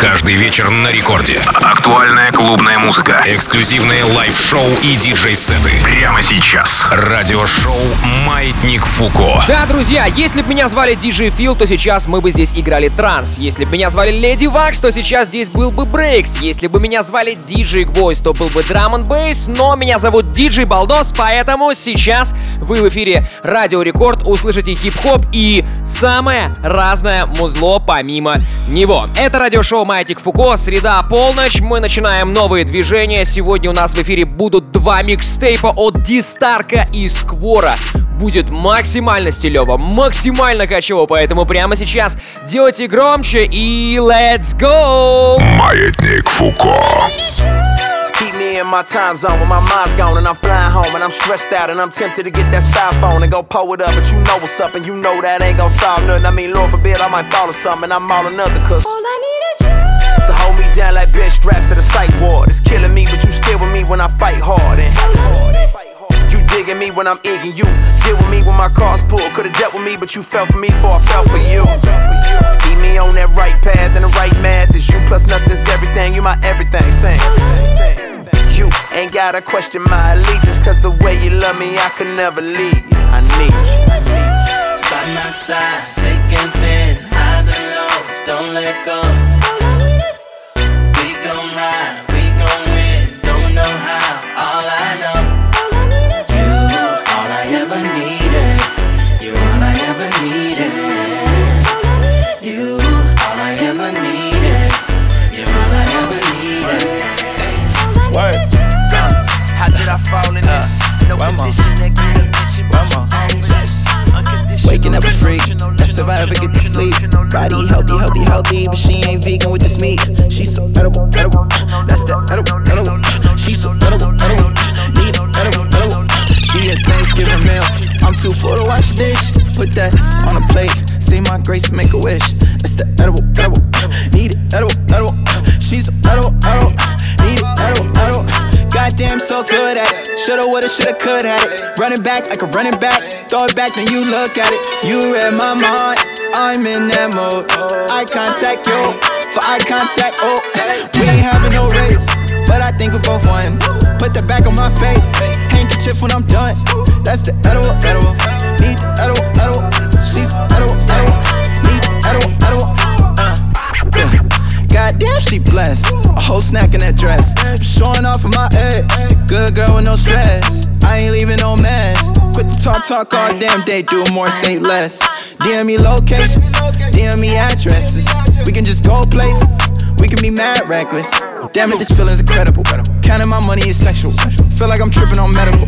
Каждый вечер на рекорде. Актуальная клубная музыка. Эксклюзивные лайв-шоу и диджей-сеты. Прямо сейчас. Радиошоу «Маятник Фуко». Да, друзья, если бы меня звали Диджей Фил, то сейчас мы бы здесь играли транс. Если бы меня звали Леди Вакс, то сейчас здесь был бы Брейкс. Если бы меня звали Диджей Гвоздь, то был бы Драм н Бейс. Но меня зовут Диджей Балдос, поэтому сейчас вы в эфире Радио Рекорд услышите хип-хоп и самое разное музло помимо него. Это радиошоу Маятник Фуко, среда, полночь. Мы начинаем новые движения. Сегодня у нас в эфире будут два микстейпа от Дистарка и Сквора. Будет максимально стилево, максимально качево, поэтому прямо сейчас делайте громче и let's go! Маятник Фуко. Keep me in my time zone when my mind's gone and I'm flying home and I'm stressed out and I'm tempted to get that styrofoam and go pull it up, but you know what's up and you know that ain't gon' solve nothing. I mean, Lord forbid I might fall or something. I'm all another cause. All I need is you. Down like bench straps to the ward. It's killing me, but you still with me when I fight hard and. You digging me when I'm egging you. Deal with me when my car's pulled. Could've dealt with me, but you fell for me before I fell for you. Keep me on that right path and the right math. Is you plus nothing's everything. You my everything. Same. You ain't gotta question my allegiance. Cause the way you love me, I could never leave you. I need you. By my side, thick and thin, highs and lows, don't let go. How did I fall in? No condition that get a mention, but you Grandma. own this. Unconditional, Waking up a freak. That's if I ever get to sleep. Body healthy, healthy, healthy, but she ain't vegan with this meat. She's so edible, edible. That's the edible, edible. She's so edible, edible. Need it, edible, edible. She a Thanksgiving meal. I'm too full to wash dish. Put that on a plate. See my grace, make a wish. It's the edible, edible. Need it, edible, edible. She's so edible, edible. Need it, edible, edible. Goddamn, so good at it. Shoulda, woulda, shoulda, could at it. Running back like a running back. Throw it back, then you look at it. You read my mind. I'm in that mode. Eye contact, yo. For eye contact, oh. We ain't having no race, but I think we both won. Put the back on my face. Hang the chip when I'm done. That's the edible, edible. Need the edible, edible. She's edible, edible. Need the edible, edible. Goddamn, she blessed. A whole snack in that dress. Showing off of my ex. Good girl with no stress. I ain't leaving no mess. Quit the talk, talk all damn day. Do more, say less. DM me locations. DM me addresses. We can just go places. We can be mad reckless. Damn it, this feeling's incredible. Counting my money is sexual. Feel like I'm tripping on medical.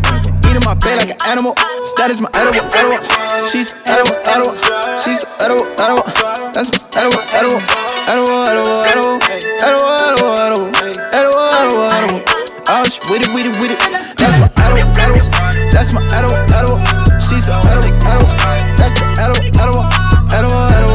Eating my bed like an animal. Status my edible, edible. She's edible, edible. She's edible, edible. That's my edible, edible. Edible, edible, edible. Edible, edible, edible. Edible, edible, edible. Oh, she with it, with it, with it. That's my edible, edible. That's my edible, edible. She's edible, edible. That's the. Edible, edible, edible. Edible,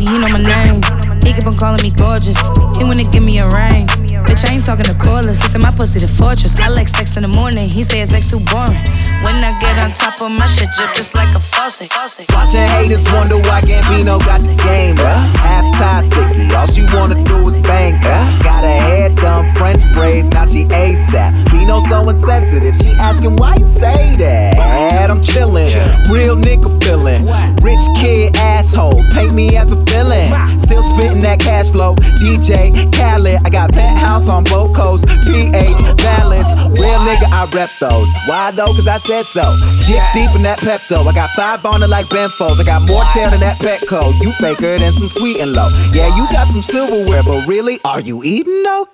he know my name. He keep on calling me gorgeous. He wanna give me a ring. Bitch, I ain't talking to callers. Listen, my pussy the fortress. I like sex in the morning. He say it's sex too boring. When I get on top of my shit, drip just like a faucet. Watching haters wonder why Gambino got the game, bruh. Half tie thicky, all she wanna do is bang, her. Got her head done, French braids, now she ASAP. Bino so insensitive, she asking why you say that. I'm chillin', real nigga feelin'. Rich kid asshole, paint me as a villain. Still spittin' that cash flow, DJ Khaled. I got penthouse on both coasts, PH balance. Real nigga, I rep those. Why though? Cause I said so. Get deep in that Pepto. I got five on it like Benfos. I got more tail than that Petco. You faker than some sweet and low. Yeah, you got some silverware, but really, are you eating though?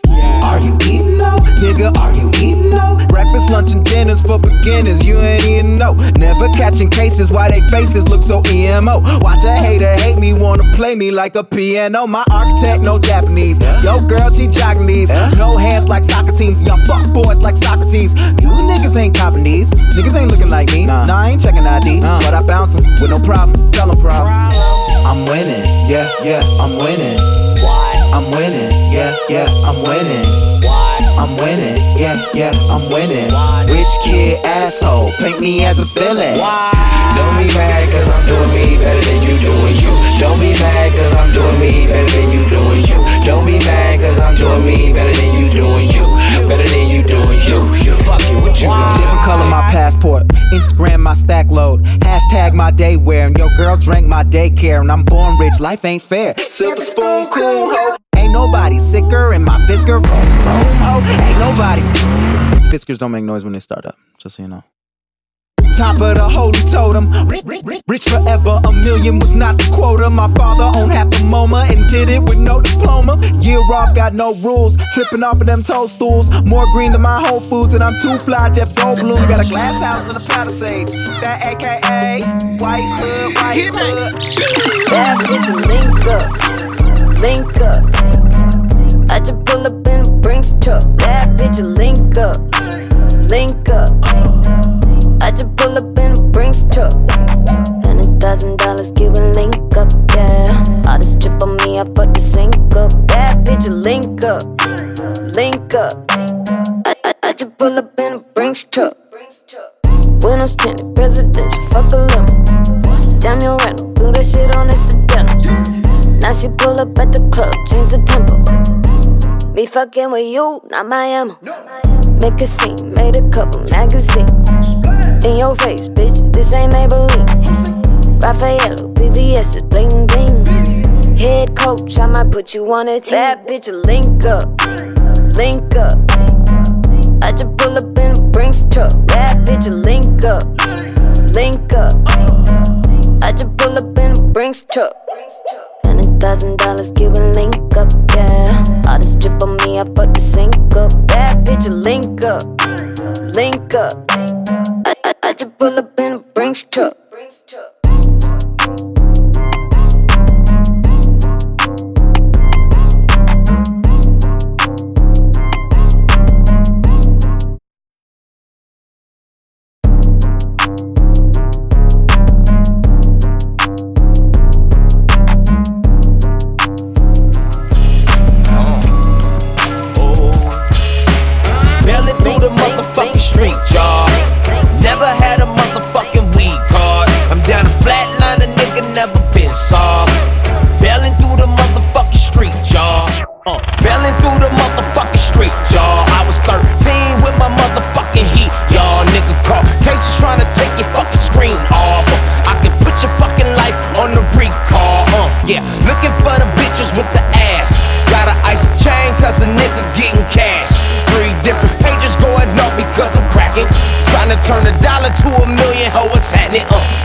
Are you eating though? Nigga, are you eating though? Breakfast, lunch, and dinners for beginners. You ain't eating no. Never catching cases why they faces look so emo. Watch a hater hate me, wanna play me like a piano. My architect, no Japanese. Yo, girl, she these. No hands like soccer teams. Y'all fuck boys like Socrates. You niggas ain't copping these. Niggas ain't looking like me. Nah, I ain't checking ID. Nah. But I bounce 'em with no problem. Tell 'em problem. I'm winning. Yeah, yeah, I'm winning. Why? I'm winning. Yeah, yeah, I'm winning. I'm winning, yeah, yeah, I'm winning. Rich kid asshole, paint me as a villain. Don't be mad cause I'm I'm doing me better than you doing you. Don't be mad cause I'm doing me better than you doing you. Don't be mad cause I'm doing me better than you doing you. Better than you doing you. you. Fuck you, what you gon' Different color my passport. Instagram my stack load. Hashtag my day wear. And your girl drank my daycare. And I'm born rich, life ain't fair. Silver spoon, cool ho. Ain't nobody sicker in my Fisker room, room ho. Ain't nobody. Fiskers don't make noise when they start up, just so you know. Top of the holy totem. Rich forever, a million was not the quota. My father owned half the MoMA and did it with no diploma. Year off, got no rules. Tripping off of them toadstools. More green than my Whole Foods, and I'm too fly. Jeff Goldblum got a glass house and a Palisades. That AKA White Hood, White Hood. Bad bitch, link up, link up. I just pull up in a Brinks truck. Bad bitch, link up, link up. I just pull up in a Brinks truck. Hundred thousand dollars, give a link up, yeah. All this drip on me, I put the sink up. Bad bitch, link up, link up. I, I, I just pull up in a Brinks truck. Windows tinted, presidential, fuck a limo. Damn your rental, do that shit on incidental. Now she pull up at the club, change the tempo. Me fucking with you, not my ammo. Make a scene, made a cover magazine. In your face, bitch, this ain't Maybelline. Raffaello, VVS is bling bling. Head coach, I might put you on a team. Bad bitch, link up, link up. I just pull up in a Brinks truck. Bad bitch, link up, link up. I just pull up in a Brinks truck. Thousand dollars, a link up, yeah. All this drip on me, I put the sink up. Bad bitch, link up, link up. I, I, I just pull up in a Brinks truck. Never been soft. Bailing through the motherfucking street, y'all. Uh, bailing through the motherfucking street, y'all. I was 13 with my motherfucking heat, y'all. Nigga call cases trying to take your fucking screen off. Uh, I can put your fucking life on the recall. Uh, yeah, looking for the bitches with the ass. Gotta ice a chain cause a nigga getting cash. Three different pages going up because I'm cracking. Trying to turn a dollar to a million, ho, what's happening? Uh,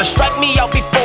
tryna strike me out before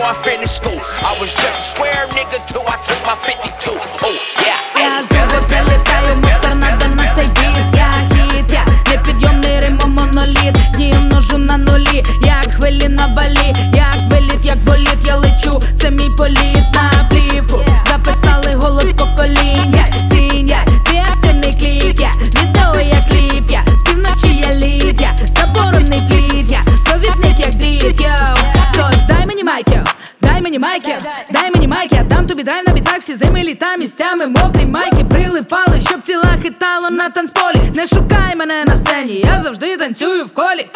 мене на сцені, я завжди танцюю в колі.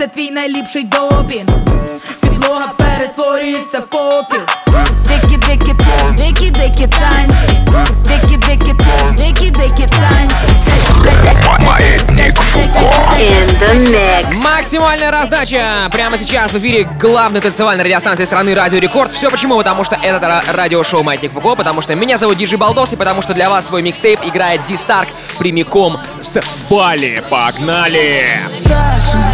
це твій найліпший допін. Підлога перетворюється в попіл. Дикі, дикі, дикі, дикі танці. Дикі, дикі, дикі, дикі танці. Маятник Фуко. In the mix. Максимальная раздача! Прямо сейчас в эфире главной танцевальной радиостанции страны Радио Рекорд. Все почему? Потому что это ра- радиошоу Маятник Фуко, потому что меня зовут Диджи Балдос, и потому что для вас свой микстейп играет Ди Старк прямиком с Бали. Погнали! High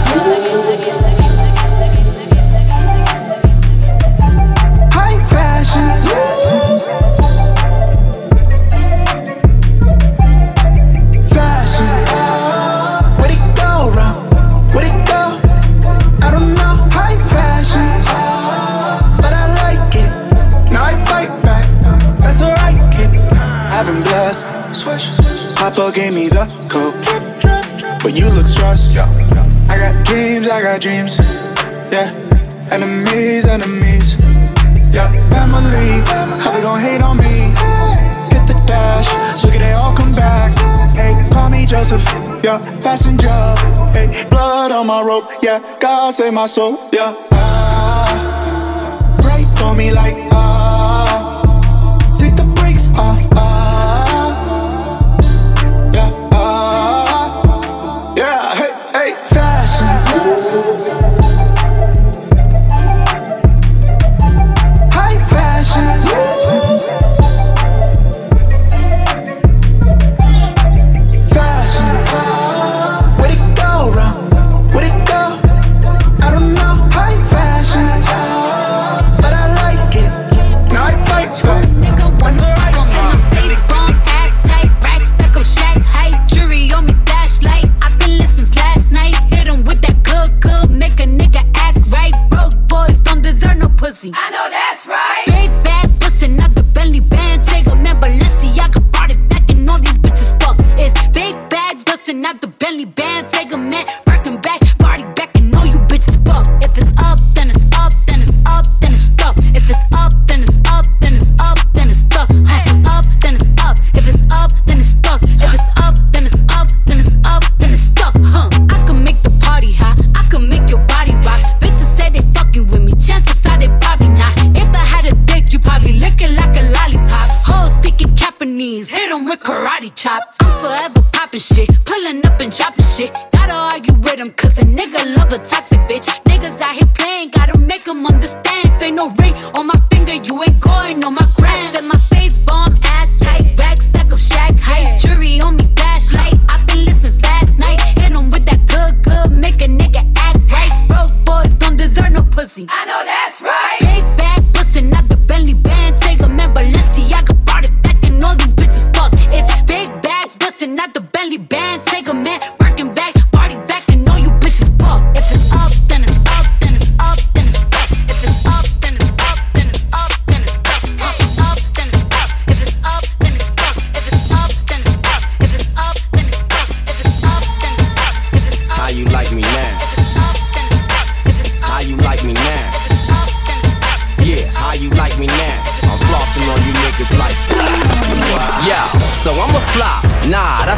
Papa gave me the code. But you look stressed. I got dreams, I got dreams. Yeah. Enemies, enemies. Yeah, family. How they gon' hate on me? Hit the dash. Look at they all come back. Hey, call me Joseph. Yeah, passenger. Hey, blood on my rope. Yeah, God save my soul. Yeah. Ah, pray for me like ah.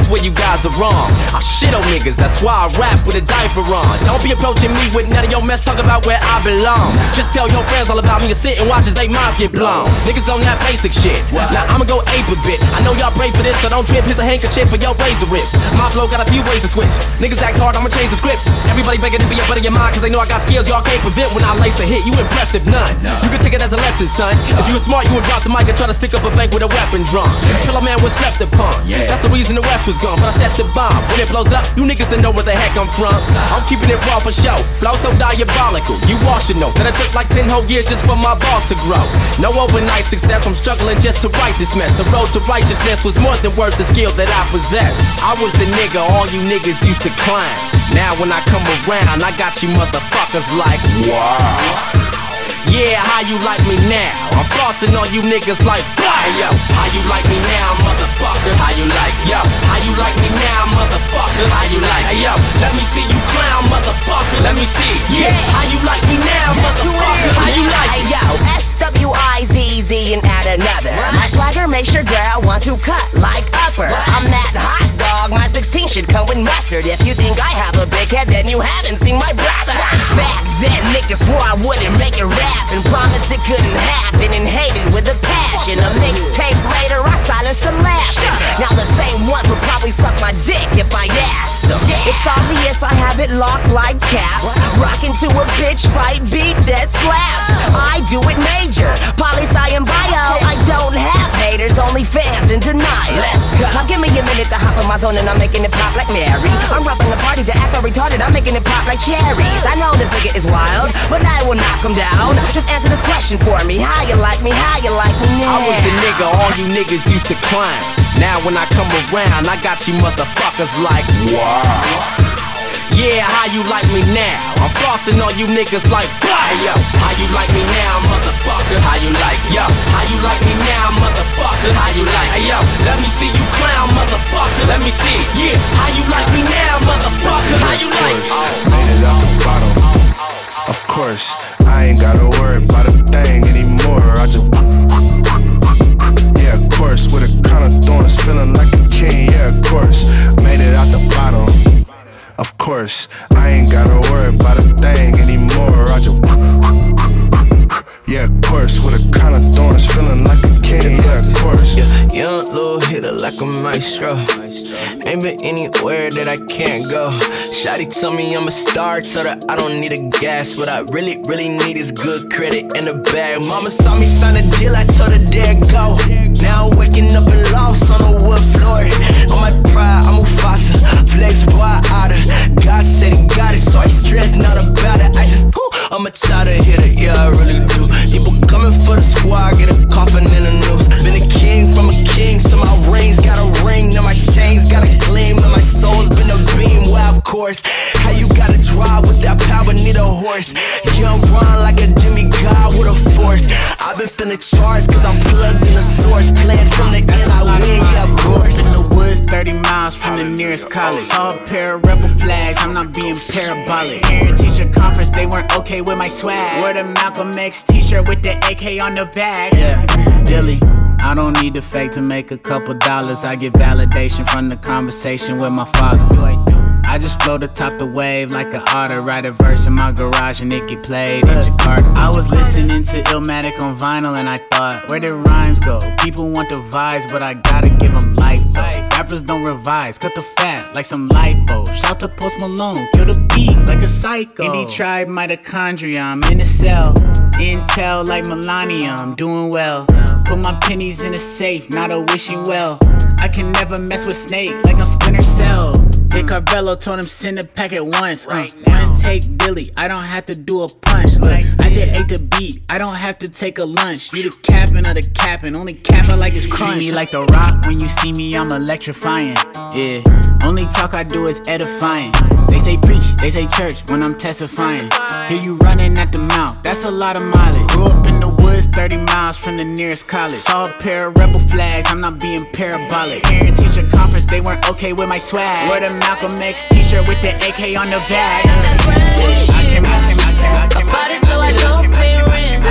Where you guys are wrong. I shit on niggas, that's why I rap with a diaper on. Don't be approaching me with none of your mess, talk about where I belong. Just tell your friends all about me and sit and watch as they minds get blown. Niggas on that basic shit. Now I'ma go ape a bit. I know y'all pray for this, so don't trip. Here's a handkerchief for your razor rips. My flow got a few ways to switch. Niggas act hard, I'ma change the script. Everybody begging to be a butt of your mind, cause they know I got skills y'all can't prevent when I lace a hit. You impressive, none. You can take it as a lesson, son. If you were smart, you would drop the mic and try to stick up a bank with a weapon drum. Till a man was slept upon. That's the reason the West was gone, but I set the bomb. When it blows up, you niggas don't know where the heck I'm from. I'm keeping it raw for show. Flow so diabolical. You all should know that it took like 10 whole years just for my balls to grow. No overnight success, I'm struggling just to write this mess. The road to righteousness was more than worth the skill that I possess. I was the nigga all you niggas used to climb. Now when I come around, I got you motherfuckers like, wow. Yeah, how you like me now? I'm flossing on you niggas like, hey yo, how you like me now, motherfucker? How you like, yo, how you like me now, motherfucker? How you like, hey yo, let me see you clown, motherfucker. Let me see, yeah, how you like me now, motherfucker? How you like Hey yo, S-W-I-Z-Z and add another. My swagger makes your girl want to cut like upper. I'm that hot dog, my 16 should come with mustard. If you think I have a big head, then you haven't seen my brother. Back then, niggas swore I wouldn't make it rap and promised it couldn't happen and hated with a passion. A mixtape later, I silenced the laughing. Now the same ones would probably suck my dick if I asked them. It's obvious I have it locked like caps. Rockin' to a bitch fight beat that slaps. I do it major. Poli sci and bio. I don't have haters, only fans in denial. Let's go. Now give me a minute to hop in my zone and I'm making it pop like Mary. I'm roughing the party to act all retarded. I'm making it pop like cherries. I know this nigga is wild, but I will knock him down. Just answer this question for me. How you like me? How you like me now? I was the nigga all you niggas used to climb. Now when I come around, I got you motherfuckers like, wow. Yeah, how you like me now? I'm flossing on you niggas like, hey yo, how you like me now, motherfucker? How you like, yo, how you like me now, motherfucker? How you like, hey yo, let me see you clown, motherfucker. Let me see, yeah, how you like me now, motherfucker? How you like? Made it out the bottom. Of course, I ain't gotta worry about a thing anymore. I just yeah, of course, with a kind of thorns, feeling like a king. Yeah, of course, made it out the bottom. Of course, I ain't gotta worry about a thing anymore. Yeah, of course, with a kind of thorns, feeling like a king. Yeah, of course. Yeah, young little hitter like a maestro. Ain't been anywhere that I can't go. Shotty told me I'm a star, told her I don't need a gas. What I really, really need is good credit in the bag. Mama saw me sign a deal, I told her there go. Now I'm waking up in lost on the wood floor. On my pride, I'm Mufasa, flex boy out of. God said he got it, so I stress not about it. I just, ooh, I'm a tired hitter, yeah, I really do. People coming for the squad, get a coffin in the news. Been a king from a king, so my rings got a ring, now my chains got a gleam, and my soul's been a beam. Well, of course, how you gotta drive with that power, need a horse. Young run like a demigod with a force. I've been feeling charged, cause I'm plugged in the source. From the end, I win, yeah, of course. In the woods, 30 miles from the nearest college. Oh. Saw a pair of rebel flags, I'm not being parabolic. Parent teacher conference, they weren't okay with my swag. Wore the Malcolm X t shirt with the AK on the back. Yeah, Dilly. I don't need the fake to make a couple dollars. I get validation from the conversation with my father. I just float atop the wave like an otter. Write a verse in my garage and it get played in Jakarta. I was listening to Illmatic on vinyl and I thought, where did rhymes go? People want the vibes, but I gotta give them life though. Rappers don't revise, cut the fat like some lipo. Shout to Post Malone, kill the beat like a psycho. Indie tribe mitochondria, I'm in a cell. Intel like Melania, I'm doing well. Put my pennies in a safe, not a wishing well. I can never mess with Snake like I'm Splinter Cell. Dick Carvello told him send a pack at once. Uh, one take Billy, I don't have to do a punch. Look, I just ate the beat, I don't have to take a lunch. You the capping of the capping, only capping like it's crunch. See me like the rock, when you see me, I'm electrifying. Yeah, only talk I do is edifying. They say preach, they say church when I'm testifying. Hear you running at the mouth, that's a lot of mileage. Grew up in the 30 miles from the nearest college. Saw a pair of rebel flags, I'm not being parabolic. Parent teacher conference, they weren't okay with my swag. Wore the Malcolm X t-shirt with the AK on the back. I came, I came, I came, I came. Body so I don't pay rent.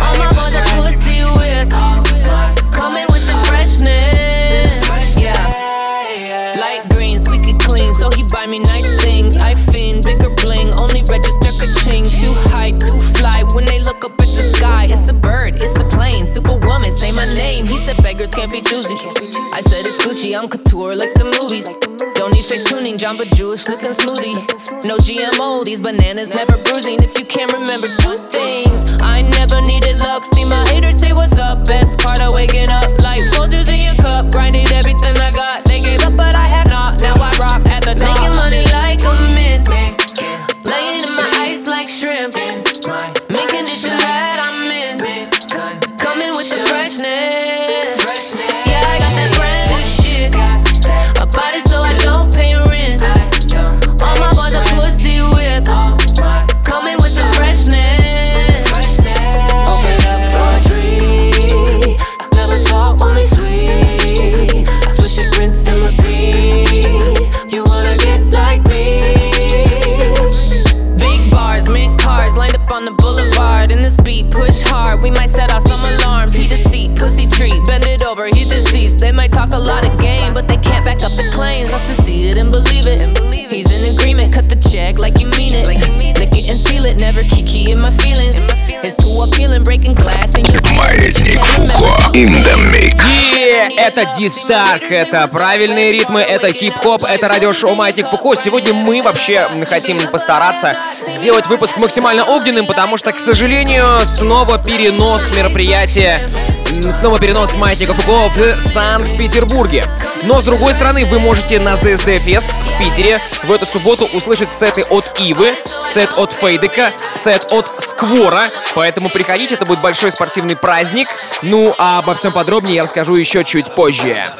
All my boys are pussy whip. Coming with the freshness. A bird, it's a plane. Superwoman, say my name. He said beggars can't be choosy. I said it's Gucci, I'm couture like the movies. Don't need face tuning, Jamba Jewish looking smoothie. No GMO, these bananas never bruising. If you can't remember two things, I never needed luck. See my haters say what's up. Best part of waking up, like soldiers in your cup. Grinded everything I got. They gave up, but I have believe it. He's in agreement, cut the check like you mean it. Lick it and seal it, never kiki in my feelings. It's too appealing, breaking glass and you see it. If in the mix. Это Дистарк, это правильные ритмы, это хип-хоп, это радиошоу Маятник Фуко. Сегодня мы вообще хотим постараться сделать выпуск максимально огненным, потому что, к сожалению, снова перенос мероприятия снова перенос Маятника Фуко в Санкт-Петербурге. Но с другой стороны, вы можете на ZSD Fest в Питере в эту субботу услышать сеты от Ивы, сет от Фейдека, сет от Сквора. Поэтому приходите, это будет большой спортивный праздник. Ну, а обо всем подробнее я расскажу еще чуть позже.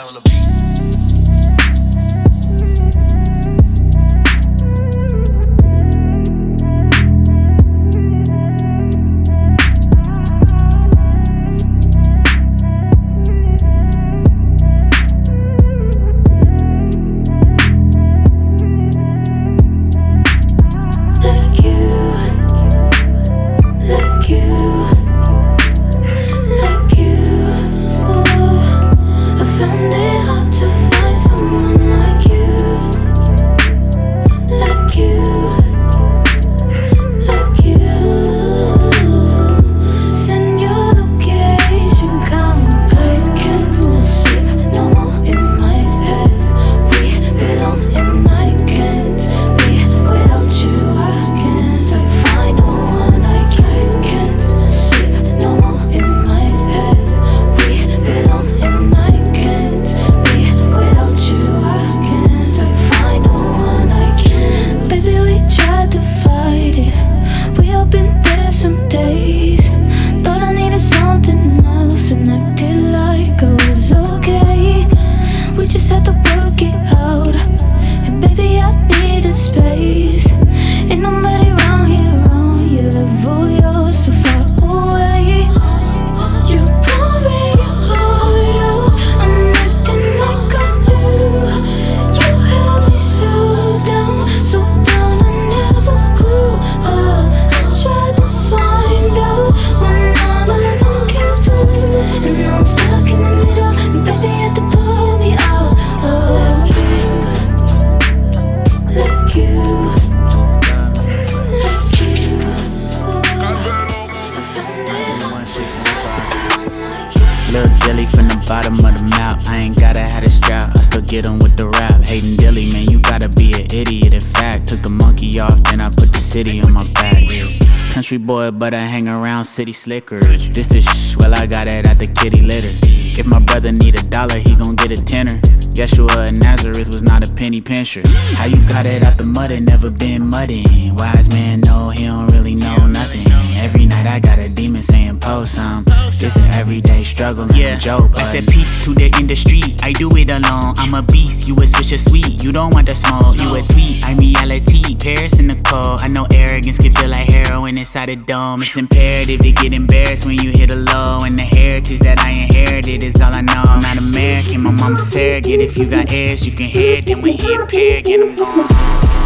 Country boy, but I hang around city slickers. This the sh, well, I got it at the kitty litter. If my brother need a dollar, he gon' get a tenner. Yeshua of Nazareth was not a penny pincher. How you got it out the mud and never been mudding? Wise man know he don't really know nothing. Every night I got a demon saying post some. It's an everyday struggle, yeah. joke. I said peace to the industry. I do it alone. I'm a beast. You a switch of sweet. You don't want the smoke. You a tweet. I'm reality. Paris in the cold. I know arrogance can feel like heroin inside a dome. It's imperative to get embarrassed when you hit a low. And the heritage that I inherited is all I know. I'm not American. My mama's surrogate. If you got heirs, you can hear it. Then when he appear, get him gone.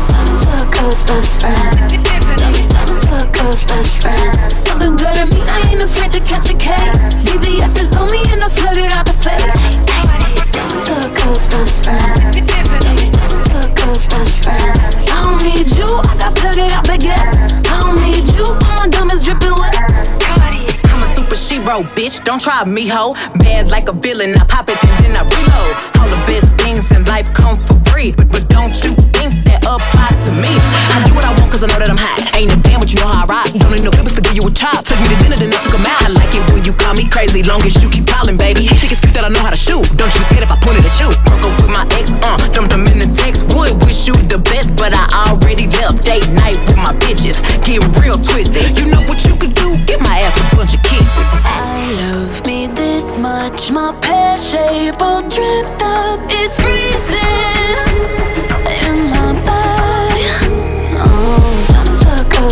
Diamonds are girl's best friend. Diamonds are girl's best friend. Something good at me, I ain't afraid to catch a case. VVS is on me and I flood it out the face. Diamonds are girl's best friend. Diamonds are girl's best friend. I don't need you, I got flooded out baguettes. I don't need you, all my diamonds dripping wet. I'm a super shero, bitch. Don't try me, ho. Bad like a villain, I pop it and then I reload. All the best things in life come for free, but, but don't you think me? I do what I want cause I know that I'm hot. Ain't a band, but you know how I rock. Don't need no papers to give you a chop. Took me to dinner, then I took 'em out. I like it when you call me crazy, long as you keep calling, baby. Think it's cute that I know how to shoot. Don't you scared if I pointed at you? Broke up with my ex, uh, dumped them in the text. Would wish you the best, but I already left date night with my bitches. Get real twisted. You know what you could do? Give my ass a bunch of kisses. I love me this much, my pear shape all dripped up. It's freezing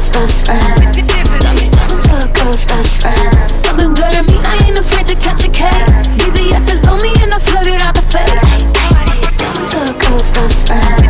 girl's best friend. Diamonds are girl's best friend. Something good at me, I ain't afraid to catch a case. VVS is on me and I flood it out the face. Diamonds are girl's best friend.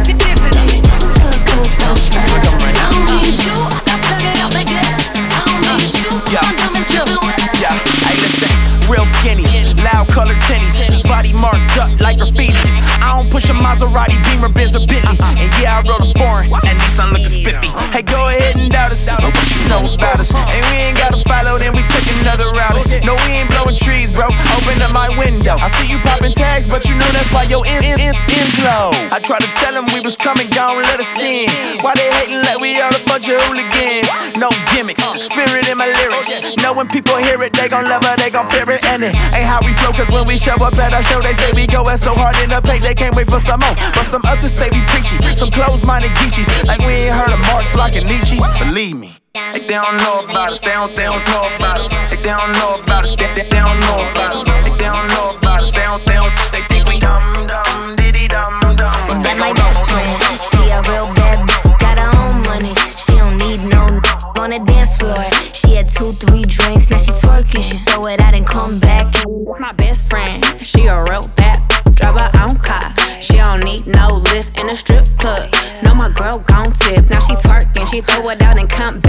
my window. I see you popping tags, but you know that's why your in, in, in, in's low. I try to tell them we was coming, gone, let us in. Why they hating like we all a bunch of hooligans? No gimmicks, spirit in my lyrics. Know when people hear it, they gon' love it, they gon' fear it. And it ain't how we flow, cause when we show up at our show, they say we goin' so hard in the paint, they can't wait for some more. But some others say we preachy, some closed minded geechies, like we ain't heard of Marx like a Nietzsche. Believe me. They, they don't know about us, they don't, they don't know about us. They, they don't know about us, they, they, they don't know about us. They, they don't know about us, they don't, they don't, they think we dumb, dumb, diddy dumb, dumb. But they That my know. best friend. She a real bad bitch, got her own money. She don't need no n- on the dance floor. She had two, three drinks, now she twerking. She throw it out and come back. My best friend, she a real bad drive her own car. She don't need no lift in a strip club. No, my girl gon' tip. Now she twerking, she throw it out and come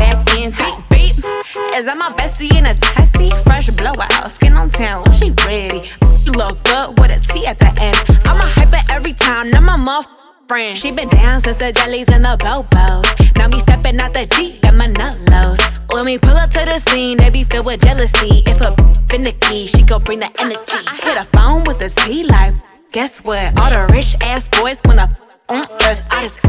That my bestie in a testy? Fresh blowout, skin on town, she ready. Look good with a T at the end. I'm a hyper every time, now my muff friend. She been down since the jellies and the bobos. Now me stepping out the Jeep, got my nut lows. When we pull up to the scene, they be filled with jealousy. If a finicky, she gon' bring the energy. I hit a phone with a T like, guess what? All the rich ass boys wanna on us. I just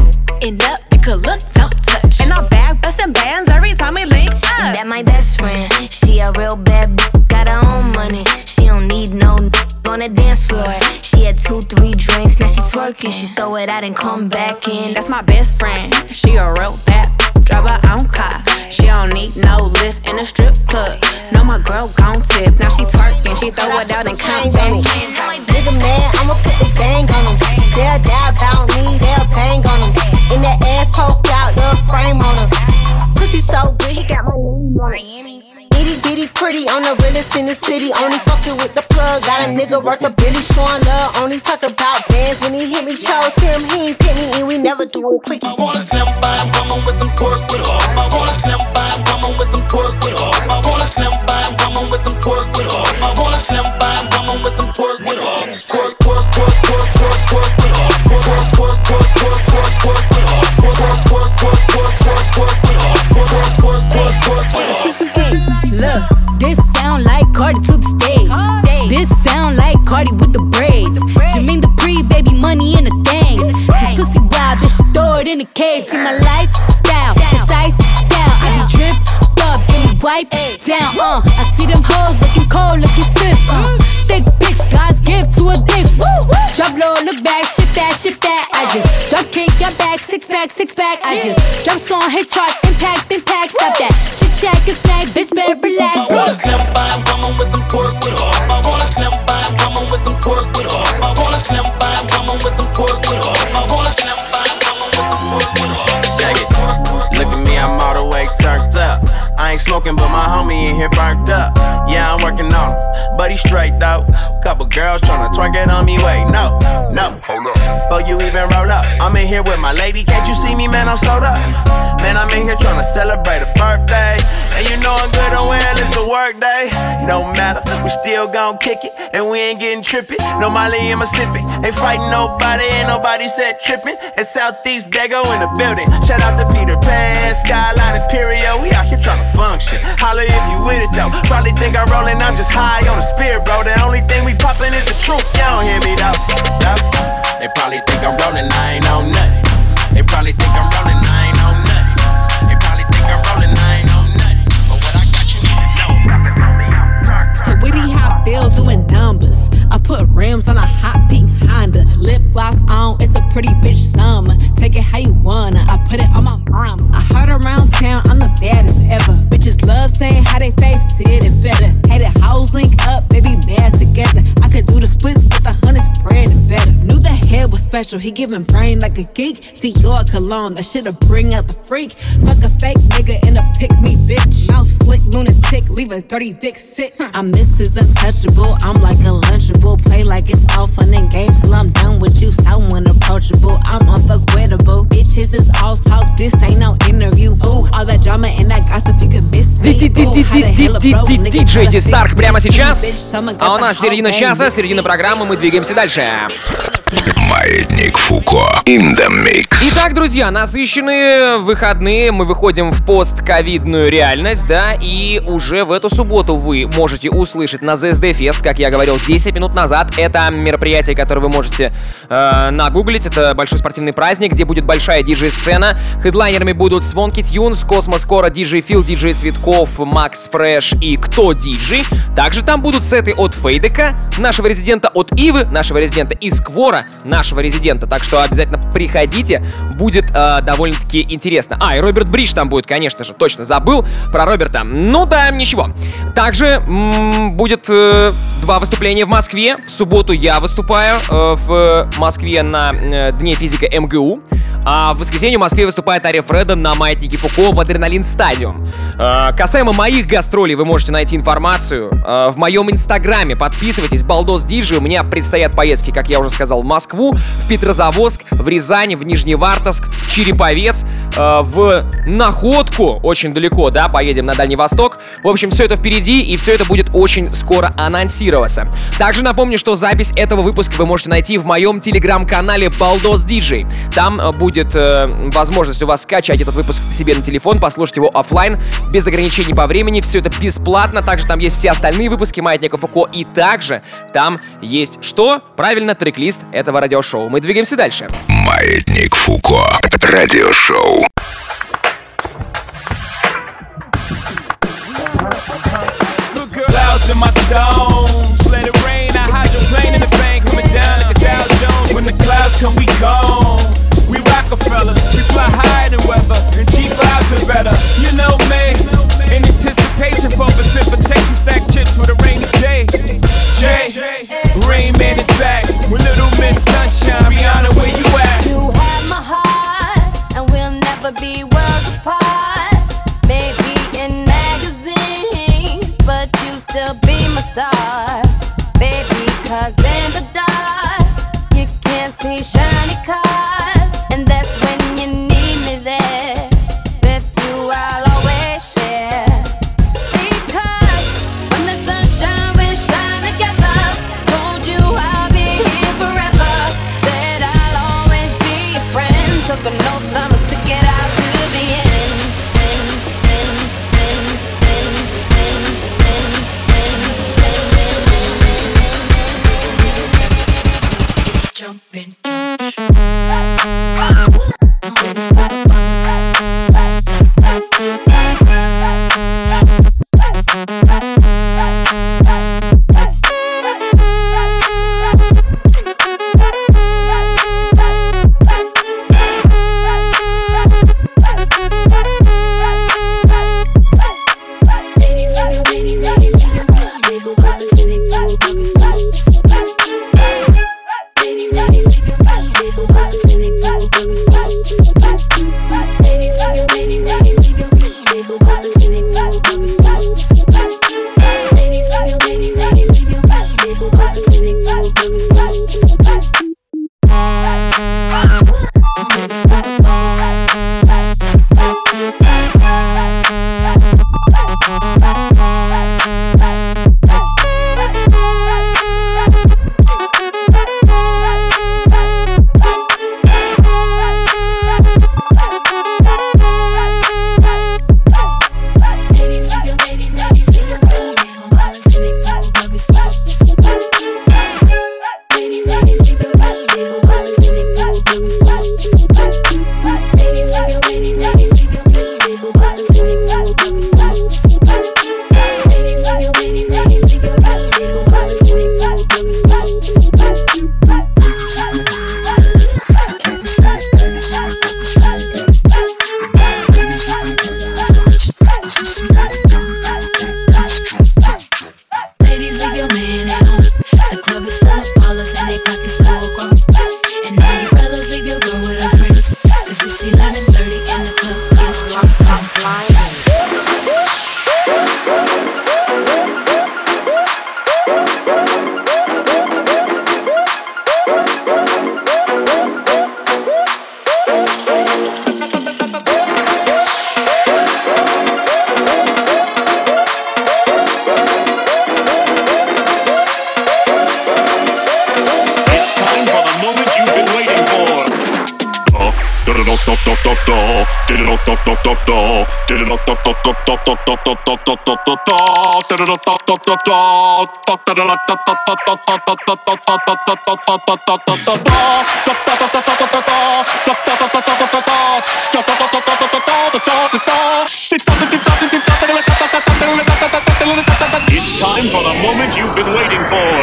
end up, it could look, don't touch. And I'm back busting bands every time we link up. That my best friend. She a real bad bitch, got her own money. She don't need no n- on the dance floor. She had two, three drinks, now she twerking. She throw it out and come back in. That's my best friend. She a real bad drive her own car. She don't need no lift in a strip club. No, my girl gon' tip. Now she twerking, she throw it out and come back in. Nigga mad, I'ma put the gang on him. They'll die about me, they'll bang on him. In the ass poke out the frame on him. Pussy so good, he got my name on it. Itty bitty pretty on the realest in the city. Only fucking with the plug. Got a nigga worth a billy showing love. Only talk about bands when he hit me. Chose him, he ain't pick me, and we never do it quick. I wanna slim by woman with some pork with her. I wanna slim by woman with some pork with her. I wanna slim by woman with some pork with her. I wanna slim by woman with some pork with her. Pork, Cardi to the stage. This sound like Cardi with the braids. Jermaine the pre baby money in a thing. This pussy wild, this shit throw it in the case. See my lifestyle, precise down. I be dripped up, get me wipe down. Uh, I see them hoes looking cold, looking stiff. Uh, Drop low, look back, shit that, shit that. I just drop kick, your back, six pack, six pack. I just drop song, hit charts, impact, impact. Stop that. Shit check and snack, bitch, better relax. I wanna slim by woman with some pork with her. I wanna slim by woman with some pork with her. I wanna slim by woman with some pork with her. I wanna slim by woman with some pork with her. Ain't smoking, but my homie in here burnt up. Yeah, I'm working on him, but he straight though. Couple girls tryna twerk it on me. Wait, no, you even roll up, I'm in here with my lady. Can't you see me, man? I'm sold up. Man, I'm in here tryna celebrate a birthday. And you know I'm good on when it's a work day. No matter, we still gon' kick it. And we ain't getting trippy. No Molly in Mississippi. Ain't fighting nobody, ain't nobody said tripping. And Southeast Dago in the building. Shout out to Peter Pan, Skyline Imperial. We out here tryna function. Holla if you with it though. Probably think I'm rolling, I'm just high on the spirit, bro. The only thing we poppin' is the truth. Y'all don't hear me though. though. They probably think I'm rolling, I ain't on nothing. They probably think I'm rolling, I ain't on nothing. They probably think I'm rolling, I ain't on nothing. But what I got you need to know. So witty how I feel doing numbers. I put rims on a hot pink Honda. Lip gloss on, it's a pretty bitch summer. Take it how you wanna. I put it on my mama. I heard around town I'm the baddest ever. Bitches love saying how they face did it better. Hated hoes link up, they be mad together. I could do the splits, with the honey spread it better. Knew the head was special, he giving brain like a geek. Dior cologne, that shit'll bring out the freak. Fuck a fake nigga in a pick me bitch. Mouth slick, lunatic, leaving 30 dicks sick. I'm Mrs. Untouchable, I'm like a lunchable. Play like it's all fun and games I'm done with you. So unapproachable, I'm unfuckwittable. Bitches is all talk, this ain't no interview. Ooh, all that drama and that gossip, you could miss Диджей Старк прямо сейчас. А у нас середина часа, середина программы, мы двигаемся дальше. Маятник Фуко. In the mix. Итак, друзья, насыщенные выходные, мы выходим в постковидную реальность, да, и уже в эту субботу вы можете услышать на ZSD Fest, как я говорил 10 минут назад. Это мероприятие, которое вы можете э, нагуглить. Это большой спортивный праздник, где будет большая диджей-сцена. Хедлайнерами будут Свонки Тюнс, Космос Кора, Диджей Фил, Диджей Цветков, Макс Фреш и Кто Диджей. Также там будут сеты от Фейдека, нашего резидента, от Ивы, нашего резидента, и Сквора, нашего резидента. Так что обязательно приходите, будет э, довольно-таки интересно. А, и Роберт Бридж там будет, конечно же, точно забыл про Роберта. Ну да, ничего. Также м, будет э, два выступления в Москве. В субботу я выступаю э, в Москве на э, Дне физика МГУ. А в воскресенье в Москве выступает Ария Фреда на Маятнике Фуко в Адреналин Стадиум. Э, касаемо моих гастролей, вы можете найти информацию э, в моем инстаграме. Подписывайтесь, Балдос Диджи. У меня предстоят поездки, как я уже сказал, в Москву, в Петрозаводск, в Рязань, в Нижневартовск, Череповец, э, в Находку, очень далеко, да, поедем на Дальний Восток. В общем, все это впереди, и все это будет очень скоро анонсироваться. Также напомню, что запись этого выпуска вы можете найти в моем телеграм-канале Балдос Диджей. Там э, будет э, возможность у вас скачать этот выпуск себе на телефон, послушать его офлайн, без ограничений по времени, все это бесплатно. Также там есть все остальные выпуски Маятника Фуко, и также там есть что? Правильно, трек-лист этого радиошоу. Мы двигаемся дальше. Маятник Фуко. Радиошоу. In my stones, let it rain. I hydroplane in the bank, coming down like a Dow Jones. When the clouds come, we gone. We Rockefeller, we fly higher than weather, and cheap vibes are better. You know me, in anticipation for precipitation, stack chips with a rainy day. Jay, Rain Man is back with Little Miss Sunshine. Rihanna, where you at? You have my heart, and we'll never be star. Baby, cause in the dark, you can't see shiny cars. It's time for the moment you've been waiting for.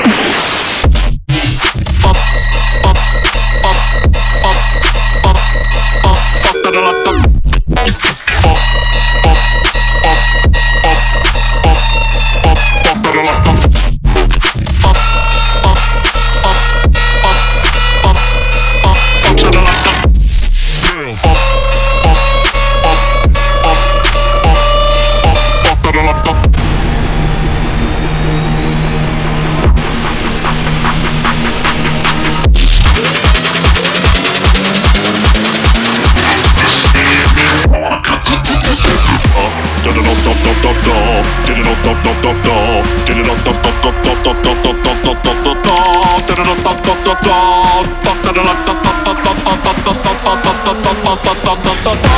dog, dog, dog, dog, dog, dog, dog, dog, dog, dog, dog, dog, dog, dog, dog, dog,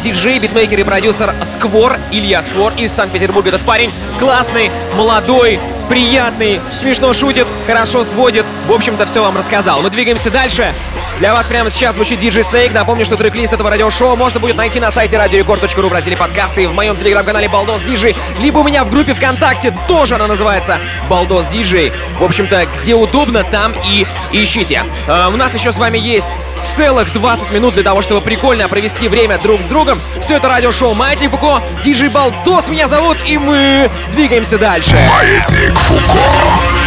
диджей, битмейкер и продюсер Сквор, Илья Сквор из Санкт-Петербурга. Этот парень классный, молодой, приятный, смешно шутит, хорошо сводит. В общем-то, все вам рассказал. Мы двигаемся дальше. Для вас прямо сейчас звучит DJ Snake. Напомню, что трек-лист этого радиошоу можно будет найти на сайте radiorecord.ru в разделе подкасты, в моем телеграм-канале Балдос Диджей, либо у меня в группе ВКонтакте, тоже она называется Балдос Диджей. В общем-то, где удобно, там и ищите. А, у нас еще с вами есть целых 20 минут для того, чтобы прикольно провести время друг с другом. Все это радиошоу Маятник Фуко, диджей Балдос меня зовут, и мы двигаемся дальше. Маятник Фуко.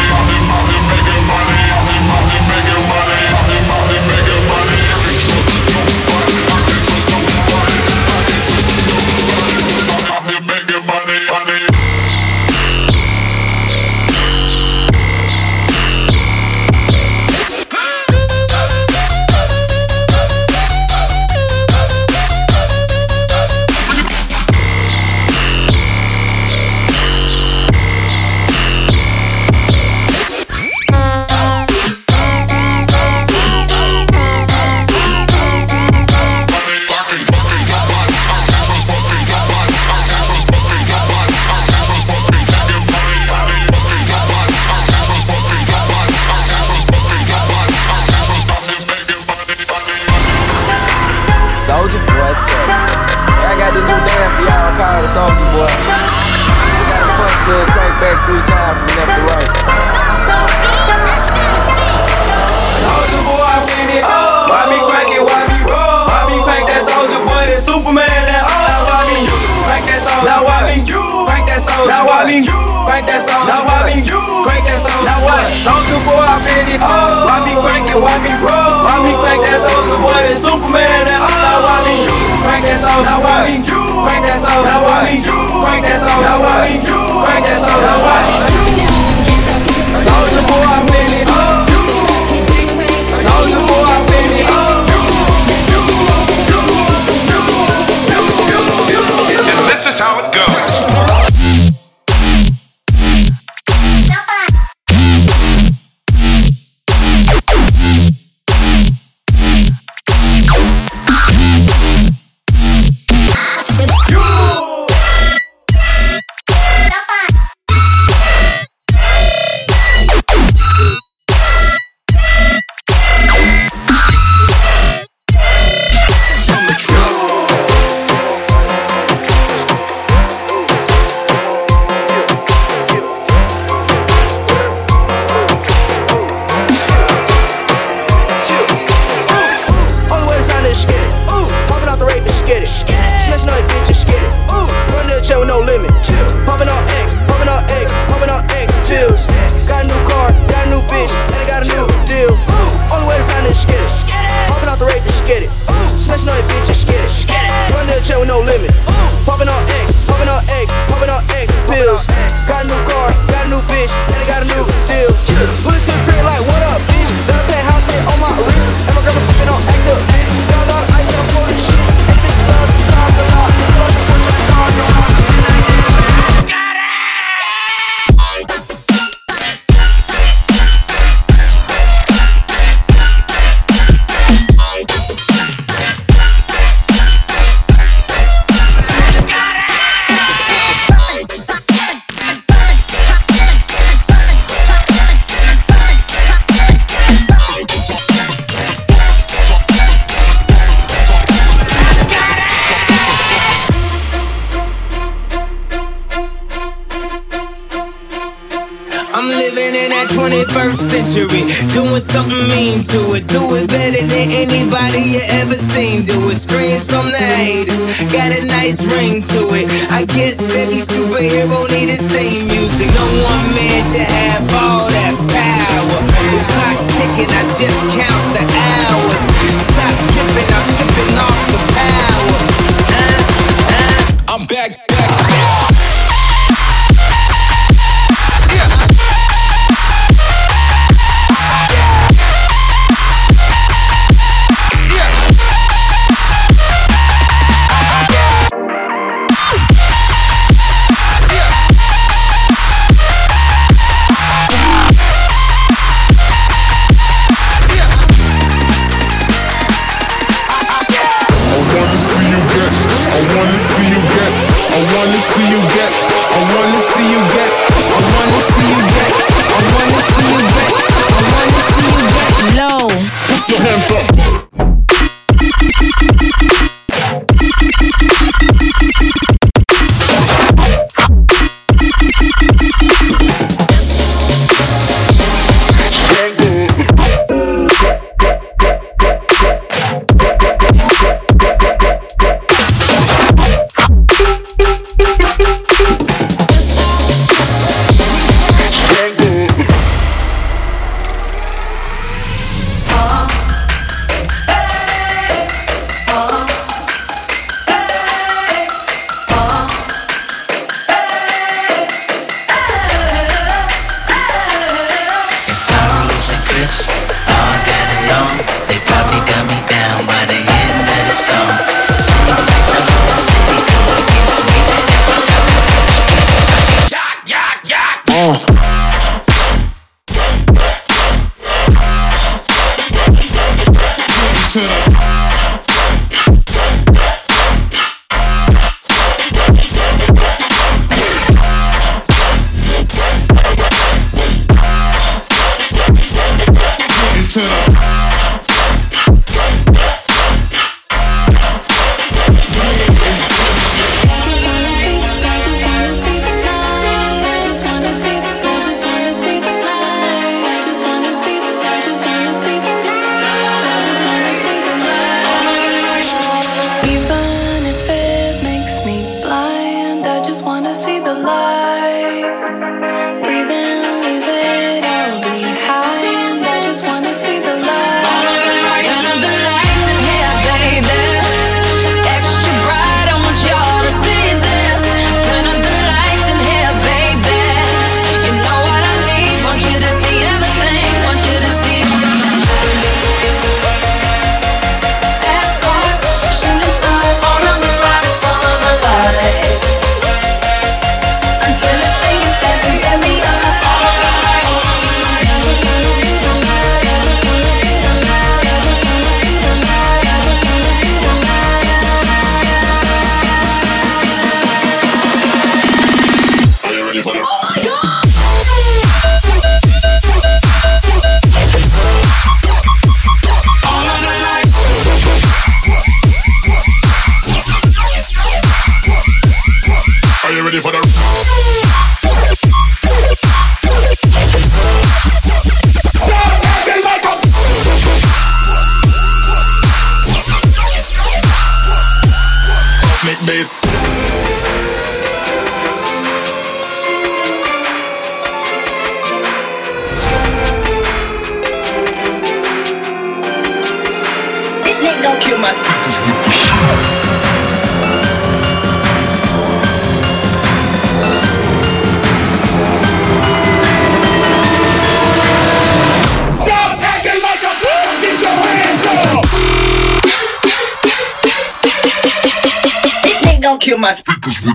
cause we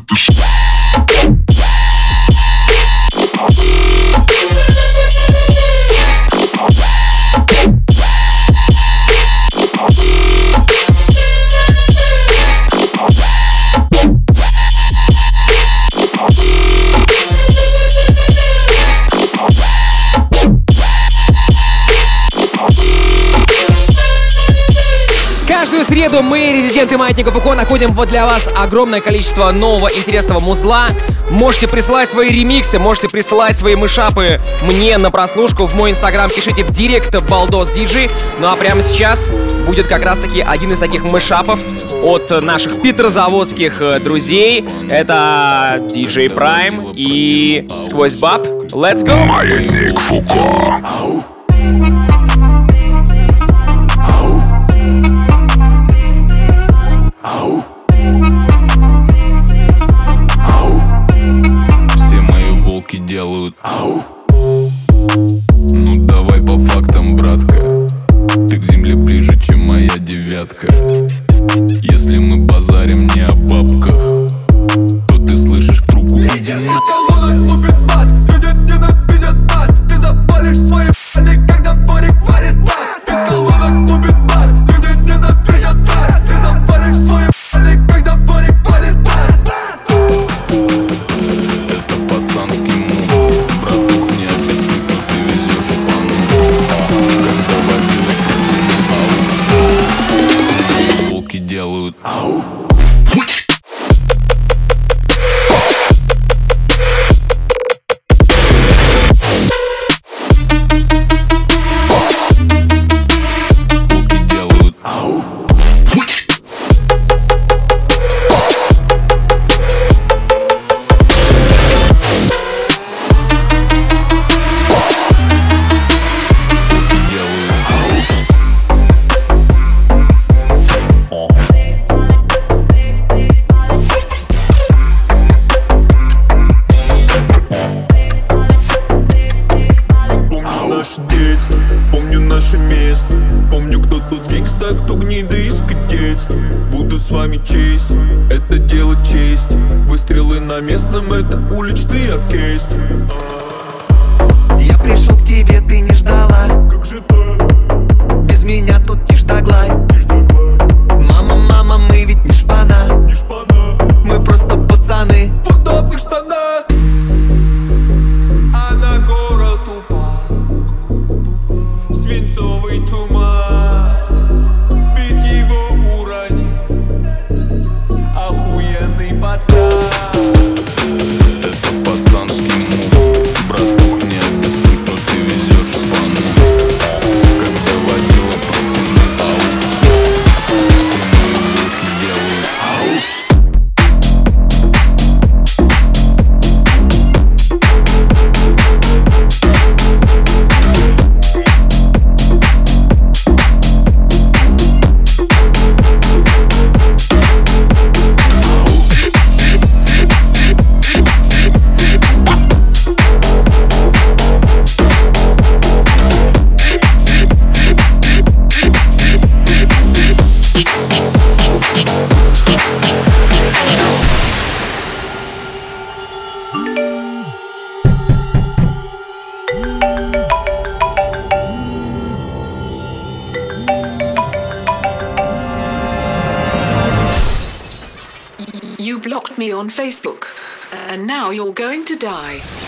среду мы, резиденты маятника УКО, находим вот для вас огромное количество нового интересного музла. Можете присылать свои ремиксы, можете присылать свои мышапы мне на прослушку в мой инстаграм. Пишите в директ балдос диджи. Ну а прямо сейчас будет как раз таки один из таких мышапов от наших петрозаводских э, друзей. Это DJ Prime и Сквозь Баб. Let's go! Маятник Фуко. You blocked me on Facebook, and now you're going to die.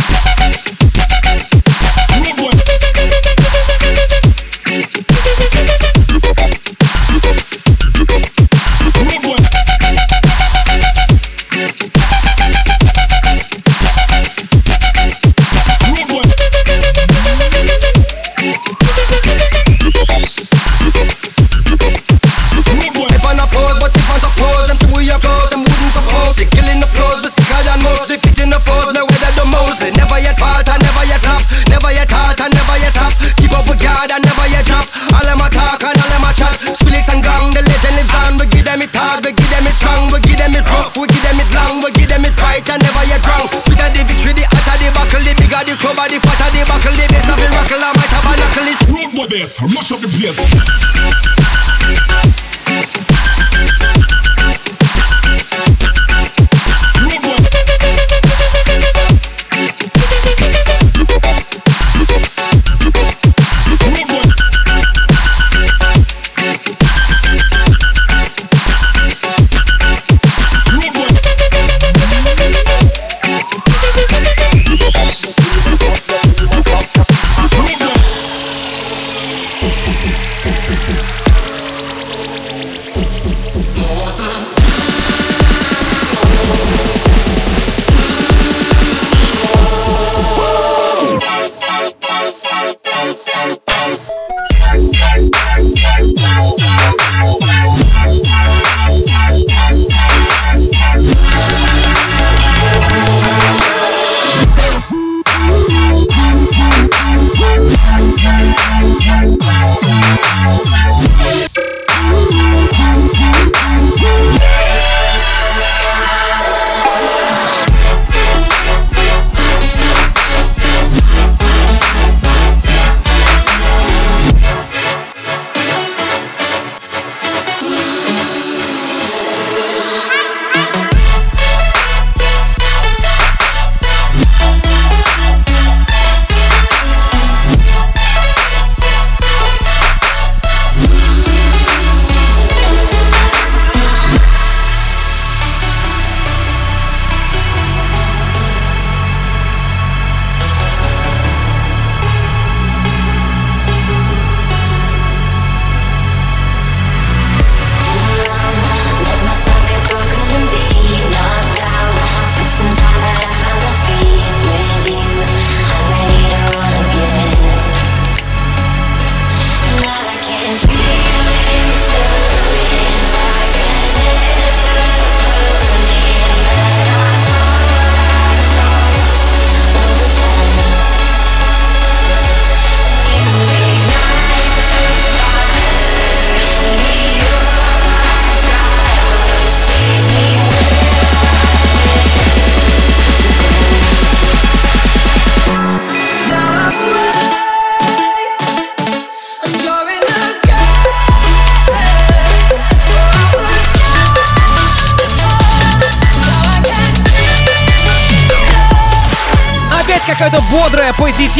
Thank you. Mash up the place.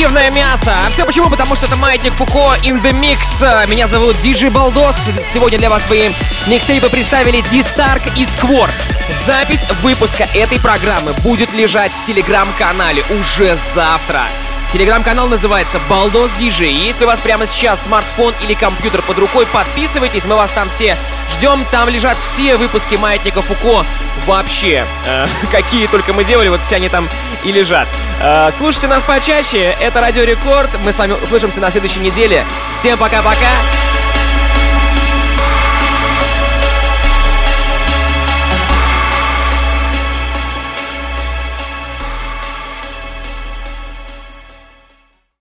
Бодрое, позитивное мясо. А все почему? Потому что это Маятник Фуко in the Mix. Меня зовут Диджей Балдос. Сегодня для вас свои микстейпы представили Дистарк и Сквор. Запись выпуска этой программы будет лежать в телеграм-канале уже завтра. Телеграм-канал называется Балдос Диджей. Если у вас прямо сейчас смартфон или компьютер под рукой, подписывайтесь, мы вас там все ждем. Там лежат все выпуски Маятника Фуко вообще. Э, какие только мы делали, вот все они там и лежат. Э, слушайте нас почаще, это Радио Рекорд. Мы с вами услышимся на следующей неделе. Всем пока-пока.